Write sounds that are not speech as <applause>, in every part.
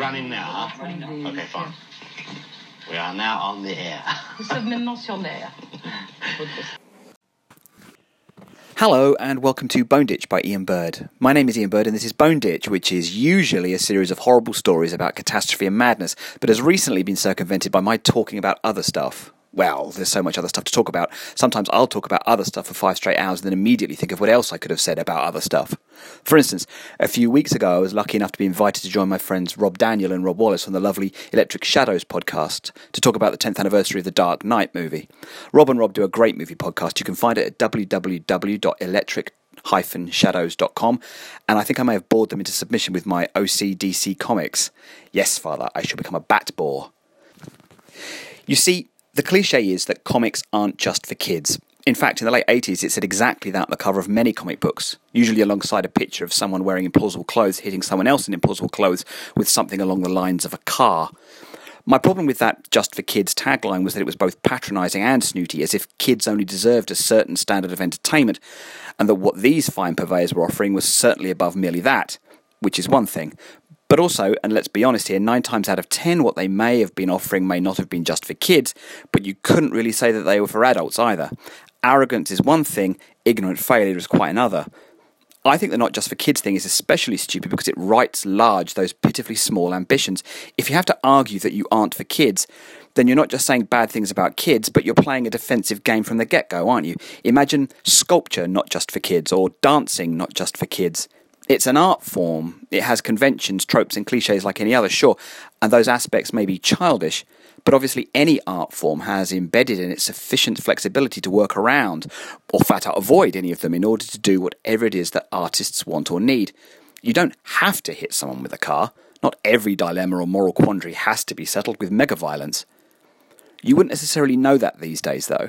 running now, huh? Okay, fine. We are now on the air. <laughs> Nous sommes maintenant sur l'air. Hello and welcome to Bone Ditch by Ian Bird. My name is Ian Bird and this is Bone Ditch, which is usually a series of horrible stories about catastrophe and madness, but has recently been circumvented by my talking about other stuff. Well, there's so much other stuff to talk about. Sometimes I'll talk about other stuff for five straight hours and then immediately think of what else I could have said about other stuff. For instance, a few weeks ago, I was lucky enough to be invited to join my friends Rob Daniel and Rob Wallace on the lovely Electric Shadows podcast to talk about the 10th anniversary of the Dark Knight movie. Rob and Rob do a great movie podcast. You can find it at www.electric shadows.com and I think I may have bored them into submission with my OCDC comics. Yes, father, I shall become a bat bore. You see, the cliche is that comics aren't just for kids. In fact, in the late 80s, it said exactly that on the cover of many comic books, usually alongside a picture of someone wearing implausible clothes hitting someone else in implausible clothes with something along the lines of a car. My problem with that Just for Kids tagline was that it was both patronising and snooty, as if kids only deserved a certain standard of entertainment, and that what these fine purveyors were offering was certainly above merely that, which is one thing. But also, and let's be honest here, nine times out of ten, what they may have been offering may not have been just for kids, but you couldn't really say that they were for adults either. Arrogance is one thing, ignorant failure is quite another. I think the not just for kids thing is especially stupid because it writes large those pitifully small ambitions. If you have to argue that you aren't for kids, then you're not just saying bad things about kids, but you're playing a defensive game from the get go, aren't you? Imagine sculpture not just for kids, or dancing not just for kids. It's an art form. It has conventions, tropes, and cliches like any other, sure, and those aspects may be childish, but obviously any art form has embedded in it sufficient flexibility to work around, or flat out avoid any of them in order to do whatever it is that artists want or need. You don't have to hit someone with a car. Not every dilemma or moral quandary has to be settled with mega violence. You wouldn't necessarily know that these days, though.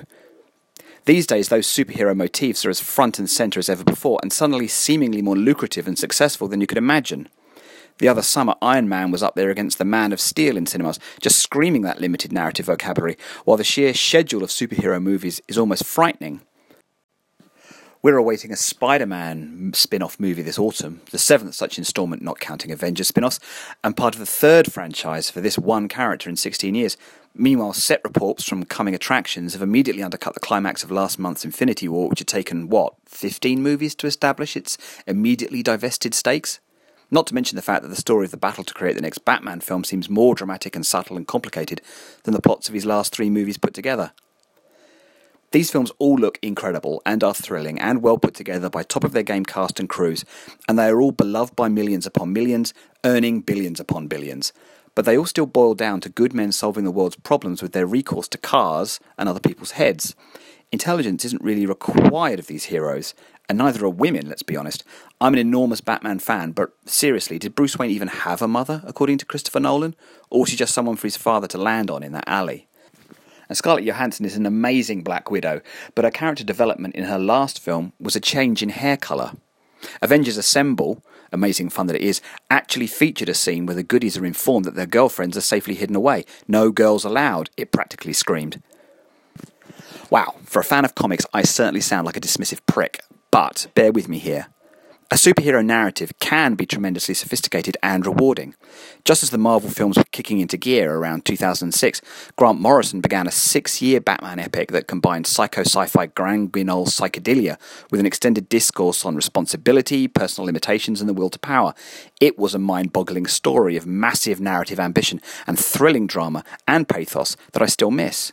These days, those superhero motifs are as front and centre as ever before, and suddenly seemingly more lucrative and successful than you could imagine. The other summer, Iron Man was up there against the Man of Steel in cinemas, just screaming that limited narrative vocabulary, while the sheer schedule of superhero movies is almost frightening. We're awaiting a Spider Man spin off movie this autumn, the seventh such installment, not counting Avengers spin offs, and part of the third franchise for this one character in 16 years. Meanwhile, set reports from coming attractions have immediately undercut the climax of last month's Infinity War, which had taken, what, 15 movies to establish its immediately divested stakes? Not to mention the fact that the story of the battle to create the next Batman film seems more dramatic and subtle and complicated than the plots of his last three movies put together. These films all look incredible and are thrilling and well put together by top of their game cast and crews, and they are all beloved by millions upon millions, earning billions upon billions. But they all still boil down to good men solving the world's problems with their recourse to cars and other people's heads. Intelligence isn't really required of these heroes, and neither are women, let's be honest. I'm an enormous Batman fan, but seriously, did Bruce Wayne even have a mother, according to Christopher Nolan? Or was she just someone for his father to land on in that alley? And Scarlett Johansson is an amazing Black Widow, but her character development in her last film was a change in hair colour. Avengers Assemble, amazing fun that it is, actually featured a scene where the goodies are informed that their girlfriends are safely hidden away. No girls allowed, it practically screamed. Wow, for a fan of comics, I certainly sound like a dismissive prick, but bear with me here. A superhero narrative can be tremendously sophisticated and rewarding. Just as the Marvel films were kicking into gear around 2006, Grant Morrison began a six year Batman epic that combined psycho sci fi grand guignol psychedelia with an extended discourse on responsibility, personal limitations, and the will to power. It was a mind boggling story of massive narrative ambition and thrilling drama and pathos that I still miss.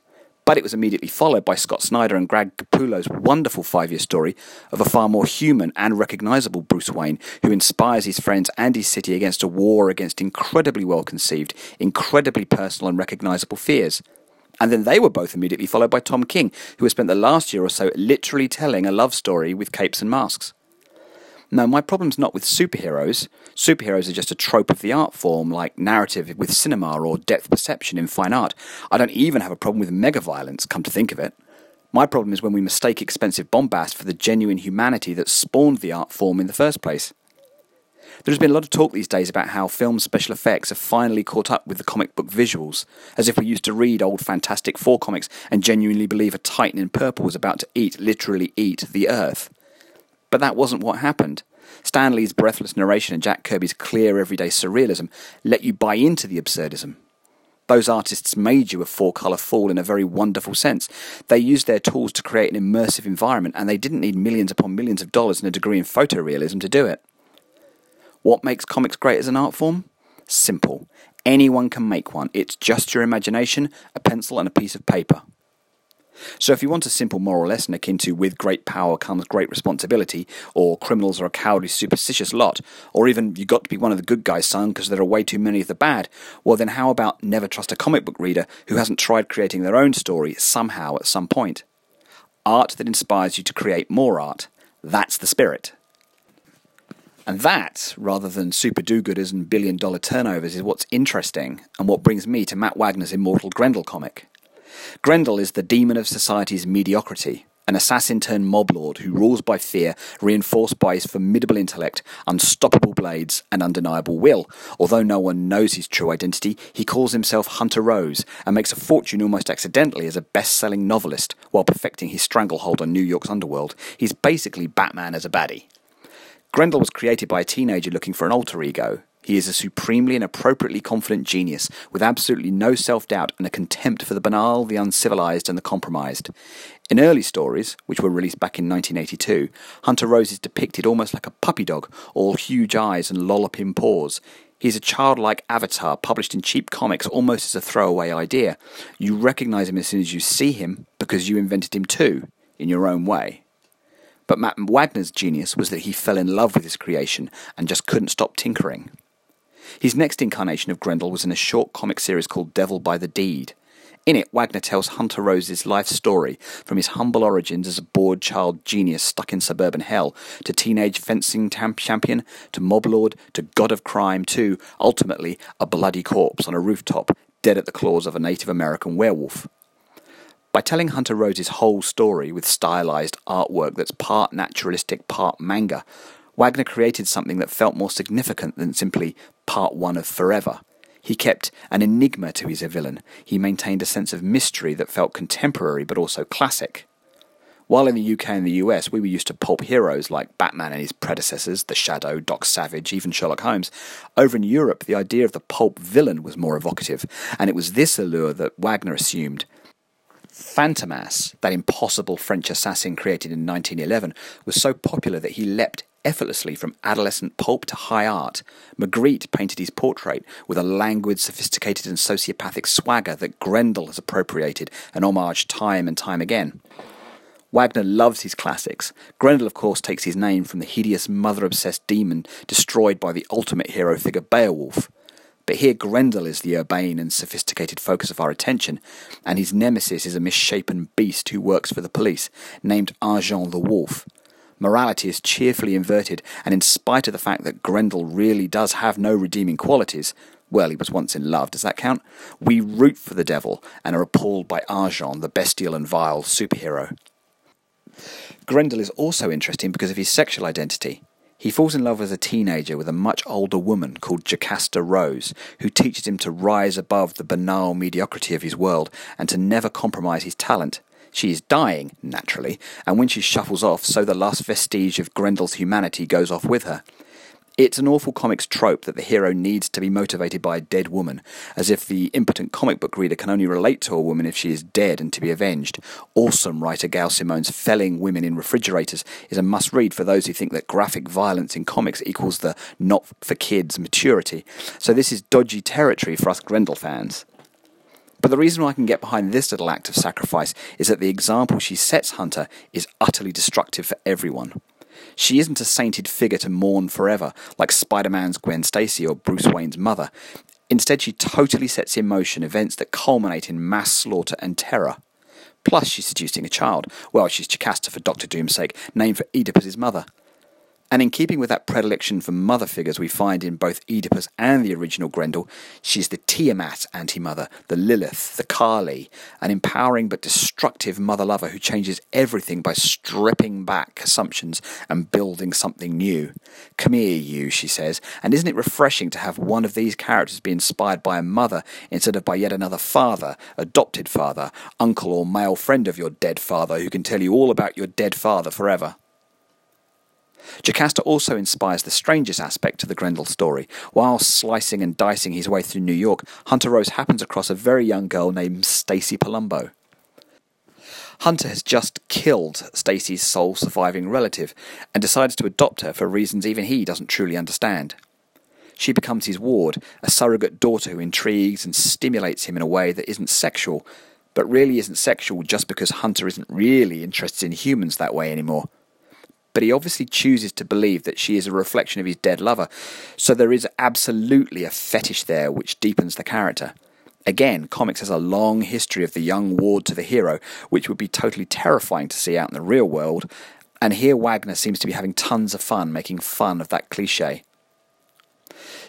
But it was immediately followed by Scott Snyder and Greg Capullo's wonderful five year story of a far more human and recognisable Bruce Wayne who inspires his friends and his city against a war against incredibly well conceived, incredibly personal and recognisable fears. And then they were both immediately followed by Tom King, who has spent the last year or so literally telling a love story with capes and masks. No, my problem's not with superheroes. Superheroes are just a trope of the art form, like narrative with cinema or depth perception in fine art. I don't even have a problem with mega violence, come to think of it. My problem is when we mistake expensive bombast for the genuine humanity that spawned the art form in the first place. There has been a lot of talk these days about how film special effects have finally caught up with the comic book visuals, as if we used to read old Fantastic Four comics and genuinely believe a Titan in purple was about to eat, literally eat, the Earth. But that wasn't what happened. Stan Lee's breathless narration and Jack Kirby's clear everyday surrealism let you buy into the absurdism. Those artists made you a four colour fool in a very wonderful sense. They used their tools to create an immersive environment, and they didn't need millions upon millions of dollars and a degree in photorealism to do it. What makes comics great as an art form? Simple. Anyone can make one. It's just your imagination, a pencil, and a piece of paper. So, if you want a simple moral lesson akin to with great power comes great responsibility, or criminals are a cowardly, superstitious lot, or even you got to be one of the good guys, son, because there are way too many of the bad, well, then how about never trust a comic book reader who hasn't tried creating their own story somehow at some point? Art that inspires you to create more art. That's the spirit. And that, rather than super do gooders and billion dollar turnovers, is what's interesting and what brings me to Matt Wagner's immortal Grendel comic. Grendel is the demon of society's mediocrity, an assassin turned mob lord who rules by fear, reinforced by his formidable intellect, unstoppable blades, and undeniable will. Although no one knows his true identity, he calls himself Hunter Rose and makes a fortune almost accidentally as a best selling novelist while perfecting his stranglehold on New York's underworld. He's basically Batman as a baddie. Grendel was created by a teenager looking for an alter ego, he is a supremely and appropriately confident genius, with absolutely no self doubt and a contempt for the banal, the uncivilized, and the compromised. In early stories, which were released back in 1982, Hunter Rose is depicted almost like a puppy dog, all huge eyes and lolloping paws. He's a childlike avatar published in cheap comics almost as a throwaway idea. You recognize him as soon as you see him because you invented him too, in your own way. But Matt Wagner's genius was that he fell in love with his creation and just couldn't stop tinkering. His next incarnation of Grendel was in a short comic series called Devil by the Deed. In it, Wagner tells Hunter Rose's life story from his humble origins as a bored child genius stuck in suburban hell to teenage fencing champion to mob lord to god of crime to, ultimately, a bloody corpse on a rooftop dead at the claws of a Native American werewolf. By telling Hunter Rose's whole story with stylized artwork that's part naturalistic, part manga, Wagner created something that felt more significant than simply part one of Forever. He kept an enigma to his villain. He maintained a sense of mystery that felt contemporary but also classic. While in the UK and the US we were used to pulp heroes like Batman and his predecessors, The Shadow, Doc Savage, even Sherlock Holmes, over in Europe the idea of the pulp villain was more evocative, and it was this allure that Wagner assumed. Fantomas, that impossible French assassin created in 1911, was so popular that he leapt effortlessly from adolescent pulp to high art. Magritte painted his portrait with a languid, sophisticated, and sociopathic swagger that Grendel has appropriated and homaged time and time again. Wagner loves his classics. Grendel, of course, takes his name from the hideous, mother obsessed demon destroyed by the ultimate hero figure Beowulf. But here Grendel is the urbane and sophisticated focus of our attention, and his nemesis is a misshapen beast who works for the police, named Argent the Wolf morality is cheerfully inverted, and in spite of the fact that Grendel really does have no redeeming qualities, well, he was once in love, does that count? We root for the devil and are appalled by Argent, the bestial and vile superhero. Grendel is also interesting because of his sexual identity. He falls in love as a teenager with a much older woman called Jocasta Rose, who teaches him to rise above the banal mediocrity of his world and to never compromise his talent. She is dying, naturally, and when she shuffles off, so the last vestige of Grendel's humanity goes off with her. It's an awful comics trope that the hero needs to be motivated by a dead woman, as if the impotent comic book reader can only relate to a woman if she is dead and to be avenged. Awesome writer Gail Simone's Felling Women in Refrigerators is a must read for those who think that graphic violence in comics equals the not for kids maturity. So this is dodgy territory for us Grendel fans. But the reason I can get behind this little act of sacrifice is that the example she sets Hunter is utterly destructive for everyone. She isn't a sainted figure to mourn forever, like Spider Man's Gwen Stacy or Bruce Wayne's mother. Instead, she totally sets in motion events that culminate in mass slaughter and terror. Plus, she's seducing a child. Well, she's Jocasta for Doctor Doom's sake, named for Oedipus's mother. And in keeping with that predilection for mother figures we find in both Oedipus and the original Grendel, she's the Tiamat anti mother, the Lilith, the Kali, an empowering but destructive mother lover who changes everything by stripping back assumptions and building something new. Come here, you, she says, and isn't it refreshing to have one of these characters be inspired by a mother instead of by yet another father, adopted father, uncle, or male friend of your dead father who can tell you all about your dead father forever? Jocasta also inspires the strangest aspect to the Grendel story. While slicing and dicing his way through New York, Hunter Rose happens across a very young girl named Stacy Palumbo. Hunter has just killed Stacy's sole surviving relative and decides to adopt her for reasons even he doesn't truly understand. She becomes his ward, a surrogate daughter who intrigues and stimulates him in a way that isn't sexual, but really isn't sexual just because Hunter isn't really interested in humans that way anymore. But he obviously chooses to believe that she is a reflection of his dead lover, so there is absolutely a fetish there which deepens the character. Again, comics has a long history of the young ward to the hero, which would be totally terrifying to see out in the real world, and here Wagner seems to be having tons of fun making fun of that cliche.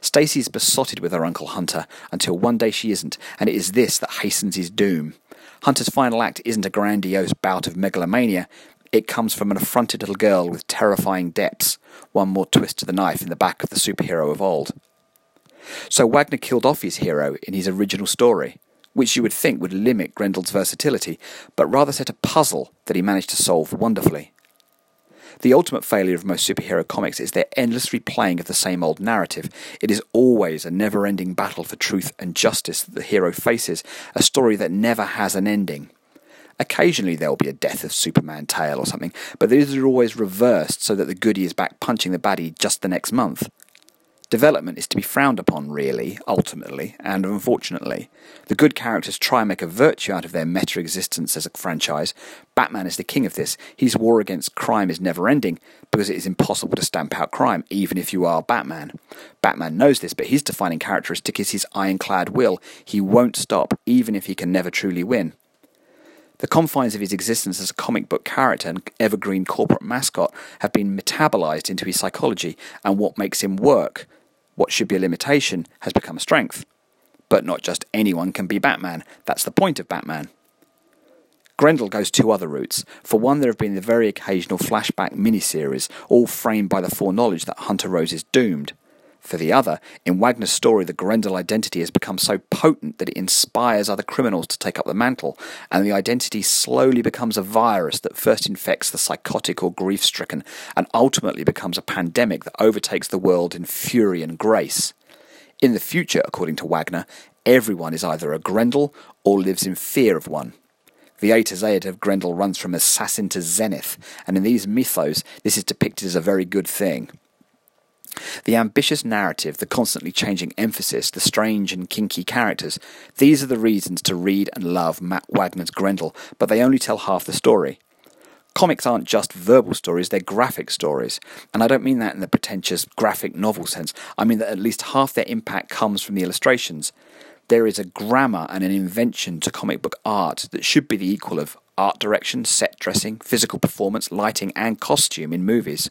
Stacy is besotted with her Uncle Hunter until one day she isn't, and it is this that hastens his doom. Hunter's final act isn't a grandiose bout of megalomania, it comes from an affronted little girl with terrifying depths, one more twist to the knife in the back of the superhero of old. So Wagner killed off his hero in his original story, which you would think would limit Grendel's versatility, but rather set a puzzle that he managed to solve wonderfully. The ultimate failure of most superhero comics is their endless replaying of the same old narrative. It is always a never ending battle for truth and justice that the hero faces, a story that never has an ending. Occasionally there will be a death of Superman tale or something, but these are always reversed so that the goodie is back punching the baddie just the next month. Development is to be frowned upon, really, ultimately, and unfortunately. The good characters try and make a virtue out of their meta existence as a franchise. Batman is the king of this. His war against crime is never ending because it is impossible to stamp out crime, even if you are Batman. Batman knows this, but his defining characteristic is his ironclad will. He won't stop, even if he can never truly win. The confines of his existence as a comic book character and evergreen corporate mascot have been metabolized into his psychology, and what makes him work what should be a limitation has become a strength. But not just anyone can be Batman, that's the point of Batman. Grendel goes two other routes. For one, there have been the very occasional flashback miniseries, all framed by the foreknowledge that Hunter Rose is doomed. For the other, in Wagner's story, the Grendel identity has become so potent that it inspires other criminals to take up the mantle, and the identity slowly becomes a virus that first infects the psychotic or grief stricken, and ultimately becomes a pandemic that overtakes the world in fury and grace. In the future, according to Wagner, everyone is either a Grendel or lives in fear of one. The A to Z of Grendel runs from assassin to zenith, and in these mythos, this is depicted as a very good thing. The ambitious narrative, the constantly changing emphasis, the strange and kinky characters, these are the reasons to read and love Matt Wagner's Grendel, but they only tell half the story. Comics aren't just verbal stories, they're graphic stories. And I don't mean that in the pretentious graphic novel sense. I mean that at least half their impact comes from the illustrations. There is a grammar and an invention to comic book art that should be the equal of art direction, set dressing, physical performance, lighting, and costume in movies.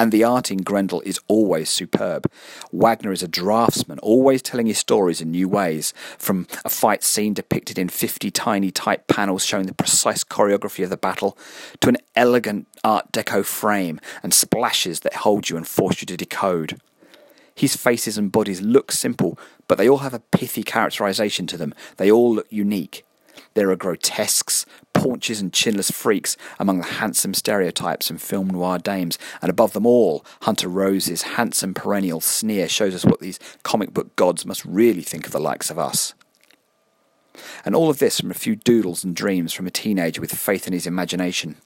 And the art in Grendel is always superb. Wagner is a draftsman, always telling his stories in new ways, from a fight scene depicted in 50 tiny type panels showing the precise choreography of the battle, to an elegant Art Deco frame and splashes that hold you and force you to decode. His faces and bodies look simple, but they all have a pithy characterization to them. They all look unique. There are grotesques, paunches, and chinless freaks among the handsome stereotypes and film noir dames, and above them all, Hunter Rose's handsome perennial sneer shows us what these comic book gods must really think of the likes of us. And all of this from a few doodles and dreams from a teenager with faith in his imagination.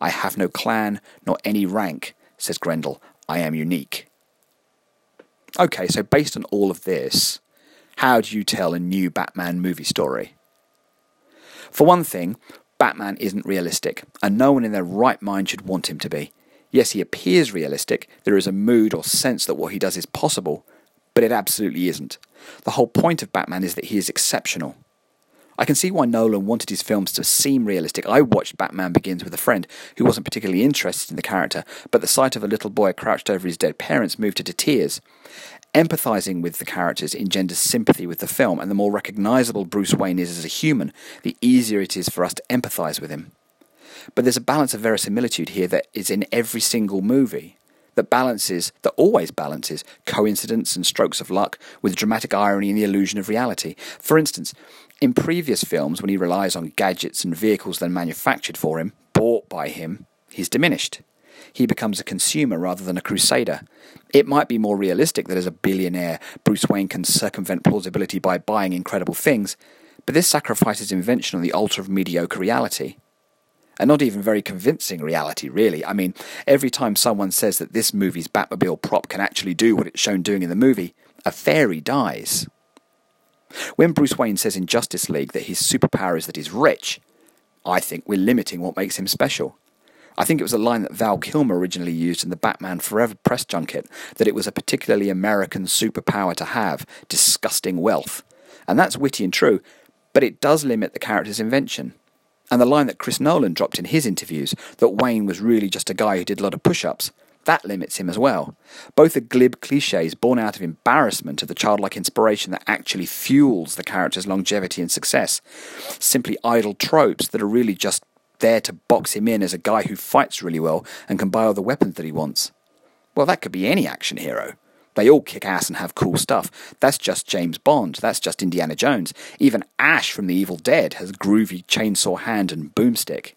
I have no clan nor any rank, says Grendel. I am unique. Okay, so based on all of this, how do you tell a new Batman movie story? For one thing, Batman isn't realistic, and no one in their right mind should want him to be. Yes, he appears realistic, there is a mood or sense that what he does is possible, but it absolutely isn't. The whole point of Batman is that he is exceptional. I can see why Nolan wanted his films to seem realistic. I watched Batman Begins with a friend who wasn't particularly interested in the character, but the sight of a little boy crouched over his dead parents moved her to tears. Empathizing with the characters engenders sympathy with the film, and the more recognizable Bruce Wayne is as a human, the easier it is for us to empathize with him. But there's a balance of verisimilitude here that is in every single movie that balances, that always balances, coincidence and strokes of luck with dramatic irony and the illusion of reality. For instance, in previous films, when he relies on gadgets and vehicles then manufactured for him, bought by him, he's diminished. he becomes a consumer rather than a crusader. It might be more realistic that as a billionaire, Bruce Wayne can circumvent plausibility by buying incredible things, but this sacrifices invention on the altar of mediocre reality. And not even very convincing reality, really. I mean, every time someone says that this movie's Batmobile prop can actually do what it's shown doing in the movie, a fairy dies. When Bruce Wayne says in Justice League that his superpower is that he's rich, I think we're limiting what makes him special. I think it was a line that Val Kilmer originally used in the Batman Forever press junket that it was a particularly American superpower to have disgusting wealth. And that's witty and true, but it does limit the character's invention. And the line that Chris Nolan dropped in his interviews that Wayne was really just a guy who did a lot of push ups that limits him as well. Both are glib cliches born out of embarrassment of the childlike inspiration that actually fuels the character's longevity and success. Simply idle tropes that are really just there to box him in as a guy who fights really well and can buy all the weapons that he wants. Well, that could be any action hero. They all kick ass and have cool stuff. That's just James Bond. That's just Indiana Jones. Even Ash from The Evil Dead has groovy chainsaw hand and boomstick.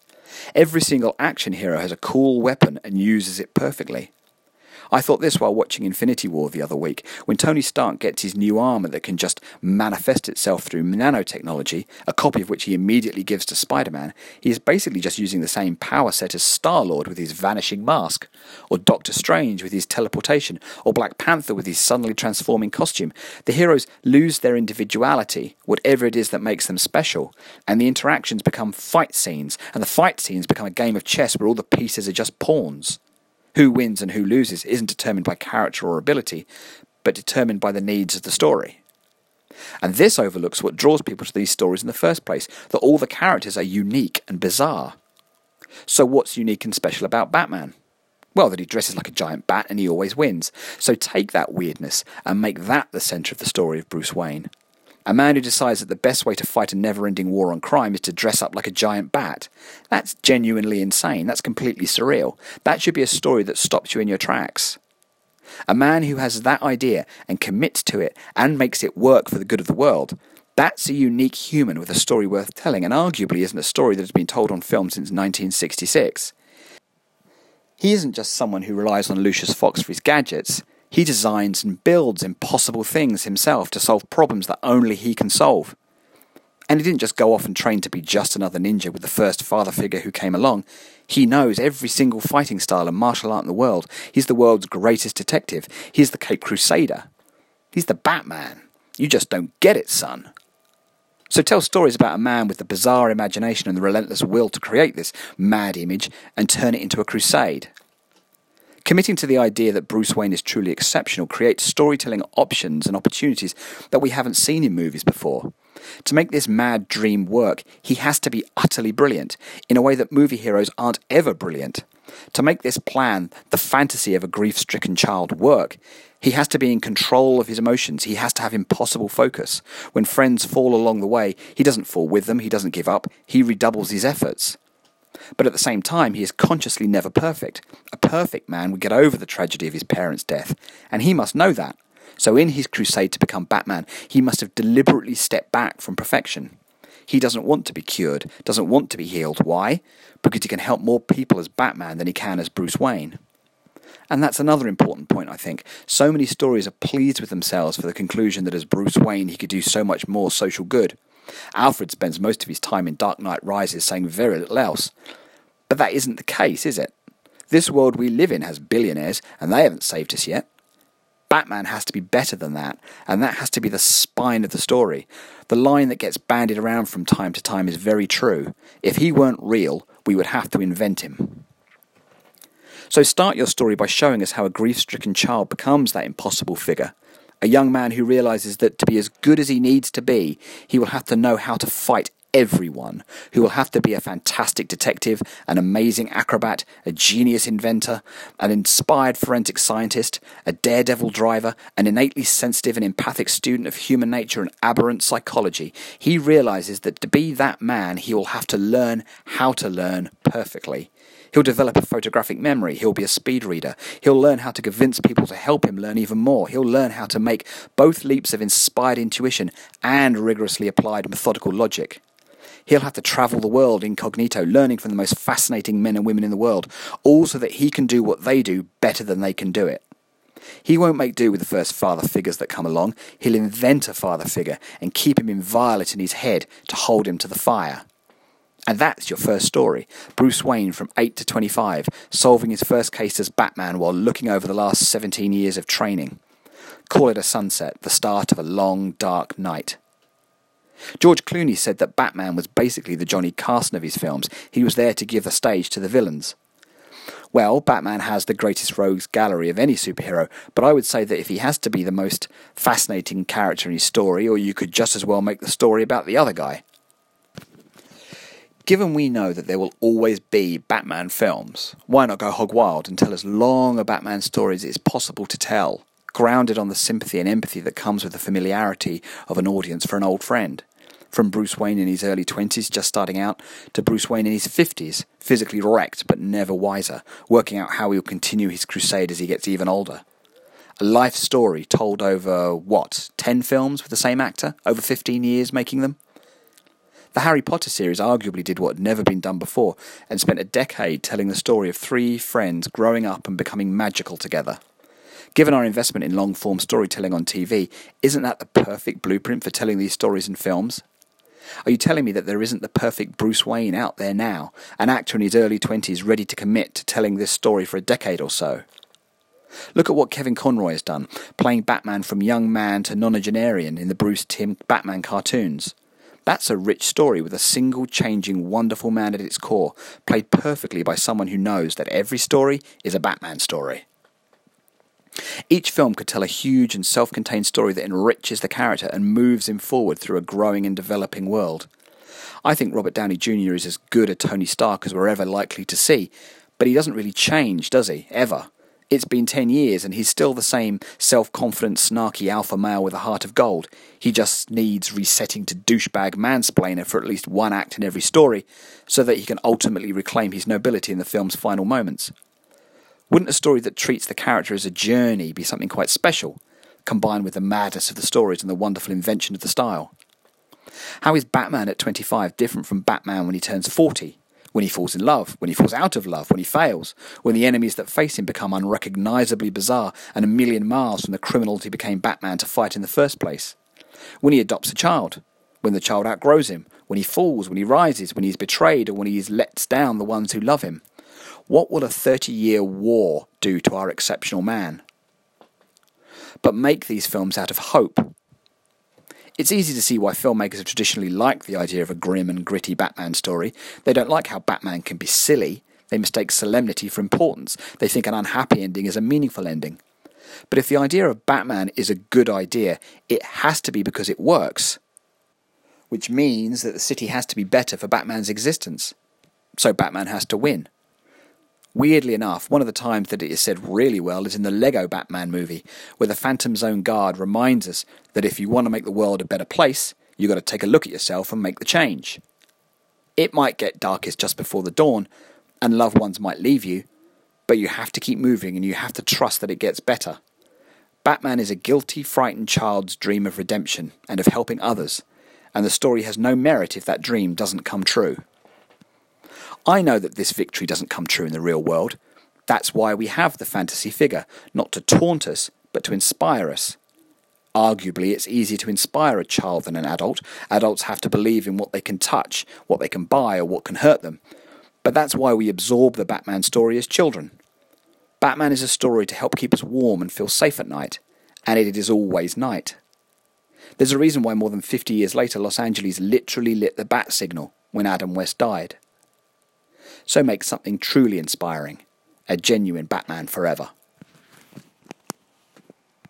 Every single action hero has a cool weapon and uses it perfectly. I thought this while watching Infinity War the other week, when Tony Stark gets his new armour that can just manifest itself through nanotechnology, a copy of which he immediately gives to Spider Man, he is basically just using the same power set as Star Lord with his vanishing mask, or Doctor Strange with his teleportation, or Black Panther with his suddenly transforming costume. The heroes lose their individuality, whatever it is that makes them special, and the interactions become fight scenes, and the fight scenes become a game of chess where all the pieces are just pawns. Who wins and who loses isn't determined by character or ability, but determined by the needs of the story. And this overlooks what draws people to these stories in the first place that all the characters are unique and bizarre. So, what's unique and special about Batman? Well, that he dresses like a giant bat and he always wins. So, take that weirdness and make that the centre of the story of Bruce Wayne. A man who decides that the best way to fight a never ending war on crime is to dress up like a giant bat. That's genuinely insane. That's completely surreal. That should be a story that stops you in your tracks. A man who has that idea and commits to it and makes it work for the good of the world, that's a unique human with a story worth telling, and arguably isn't a story that has been told on film since 1966. He isn't just someone who relies on Lucius Fox for his gadgets. He designs and builds impossible things himself to solve problems that only he can solve. And he didn't just go off and train to be just another ninja with the first father figure who came along. He knows every single fighting style and martial art in the world. He's the world's greatest detective. He's the Cape Crusader. He's the Batman. You just don't get it, son. So tell stories about a man with the bizarre imagination and the relentless will to create this mad image and turn it into a crusade. Committing to the idea that Bruce Wayne is truly exceptional creates storytelling options and opportunities that we haven't seen in movies before. To make this mad dream work, he has to be utterly brilliant, in a way that movie heroes aren't ever brilliant. To make this plan, the fantasy of a grief stricken child, work, he has to be in control of his emotions. He has to have impossible focus. When friends fall along the way, he doesn't fall with them, he doesn't give up, he redoubles his efforts. But at the same time, he is consciously never perfect. A perfect man would get over the tragedy of his parents' death, and he must know that. So, in his crusade to become Batman, he must have deliberately stepped back from perfection. He doesn't want to be cured, doesn't want to be healed. Why? Because he can help more people as Batman than he can as Bruce Wayne. And that's another important point, I think. So many stories are pleased with themselves for the conclusion that as Bruce Wayne he could do so much more social good. Alfred spends most of his time in Dark Knight Rises saying very little else. But that isn't the case, is it? This world we live in has billionaires, and they haven't saved us yet. Batman has to be better than that, and that has to be the spine of the story. The line that gets bandied around from time to time is very true. If he weren't real, we would have to invent him. So start your story by showing us how a grief stricken child becomes that impossible figure a young man who realizes that to be as good as he needs to be, he will have to know how to fight everyone, who will have to be a fantastic detective, an amazing acrobat, a genius inventor, an inspired forensic scientist, a daredevil driver, an innately sensitive and empathic student of human nature and aberrant psychology. He realizes that to be that man, he will have to learn how to learn perfectly. He'll develop a photographic memory. He'll be a speed reader. He'll learn how to convince people to help him learn even more. He'll learn how to make both leaps of inspired intuition and rigorously applied methodical logic. He'll have to travel the world incognito, learning from the most fascinating men and women in the world, all so that he can do what they do better than they can do it. He won't make do with the first father figures that come along. He'll invent a father figure and keep him inviolate in his head to hold him to the fire. And that's your first story. Bruce Wayne from 8 to 25, solving his first case as Batman while looking over the last 17 years of training. Call it a sunset, the start of a long, dark night. George Clooney said that Batman was basically the Johnny Carson of his films. He was there to give the stage to the villains. Well, Batman has the greatest rogues gallery of any superhero, but I would say that if he has to be the most fascinating character in his story, or you could just as well make the story about the other guy. Given we know that there will always be Batman films, why not go hog wild and tell as long a Batman story as it is possible to tell, grounded on the sympathy and empathy that comes with the familiarity of an audience for an old friend? from Bruce Wayne in his early 20s, just starting out, to Bruce Wayne in his 50s, physically wrecked but never wiser, working out how he'll continue his crusade as he gets even older. A life story told over, what, 10 films with the same actor? Over 15 years making them? The Harry Potter series arguably did what had never been done before and spent a decade telling the story of three friends growing up and becoming magical together. Given our investment in long form storytelling on TV, isn't that the perfect blueprint for telling these stories in films? Are you telling me that there isn't the perfect Bruce Wayne out there now, an actor in his early 20s ready to commit to telling this story for a decade or so? Look at what Kevin Conroy has done, playing Batman from young man to nonagenarian in the Bruce Timm Batman cartoons. That's a rich story with a single changing, wonderful man at its core, played perfectly by someone who knows that every story is a Batman story. Each film could tell a huge and self contained story that enriches the character and moves him forward through a growing and developing world. I think Robert Downey Jr. is as good a Tony Stark as we're ever likely to see, but he doesn't really change, does he? Ever. It's been 10 years and he's still the same self confident, snarky alpha male with a heart of gold. He just needs resetting to douchebag mansplainer for at least one act in every story so that he can ultimately reclaim his nobility in the film's final moments. Wouldn't a story that treats the character as a journey be something quite special, combined with the madness of the stories and the wonderful invention of the style? How is Batman at 25 different from Batman when he turns 40? When he falls in love, when he falls out of love, when he fails, when the enemies that face him become unrecognizably bizarre and a million miles from the criminals he became Batman to fight in the first place? When he adopts a child, when the child outgrows him, when he falls, when he rises, when he is betrayed, or when he lets down the ones who love him? What will a 30 year war do to our exceptional man? But make these films out of hope. It's easy to see why filmmakers have traditionally liked the idea of a grim and gritty Batman story. They don't like how Batman can be silly. They mistake solemnity for importance. They think an unhappy ending is a meaningful ending. But if the idea of Batman is a good idea, it has to be because it works. Which means that the city has to be better for Batman's existence. So Batman has to win. Weirdly enough, one of the times that it is said really well is in the Lego Batman movie, where the Phantom Zone guard reminds us that if you want to make the world a better place, you've got to take a look at yourself and make the change. It might get darkest just before the dawn, and loved ones might leave you, but you have to keep moving and you have to trust that it gets better. Batman is a guilty, frightened child's dream of redemption and of helping others, and the story has no merit if that dream doesn't come true. I know that this victory doesn't come true in the real world. That's why we have the fantasy figure, not to taunt us, but to inspire us. Arguably, it's easier to inspire a child than an adult. Adults have to believe in what they can touch, what they can buy, or what can hurt them. But that's why we absorb the Batman story as children. Batman is a story to help keep us warm and feel safe at night, and it is always night. There's a reason why more than 50 years later Los Angeles literally lit the bat signal when Adam West died so make something truly inspiring. A genuine Batman forever.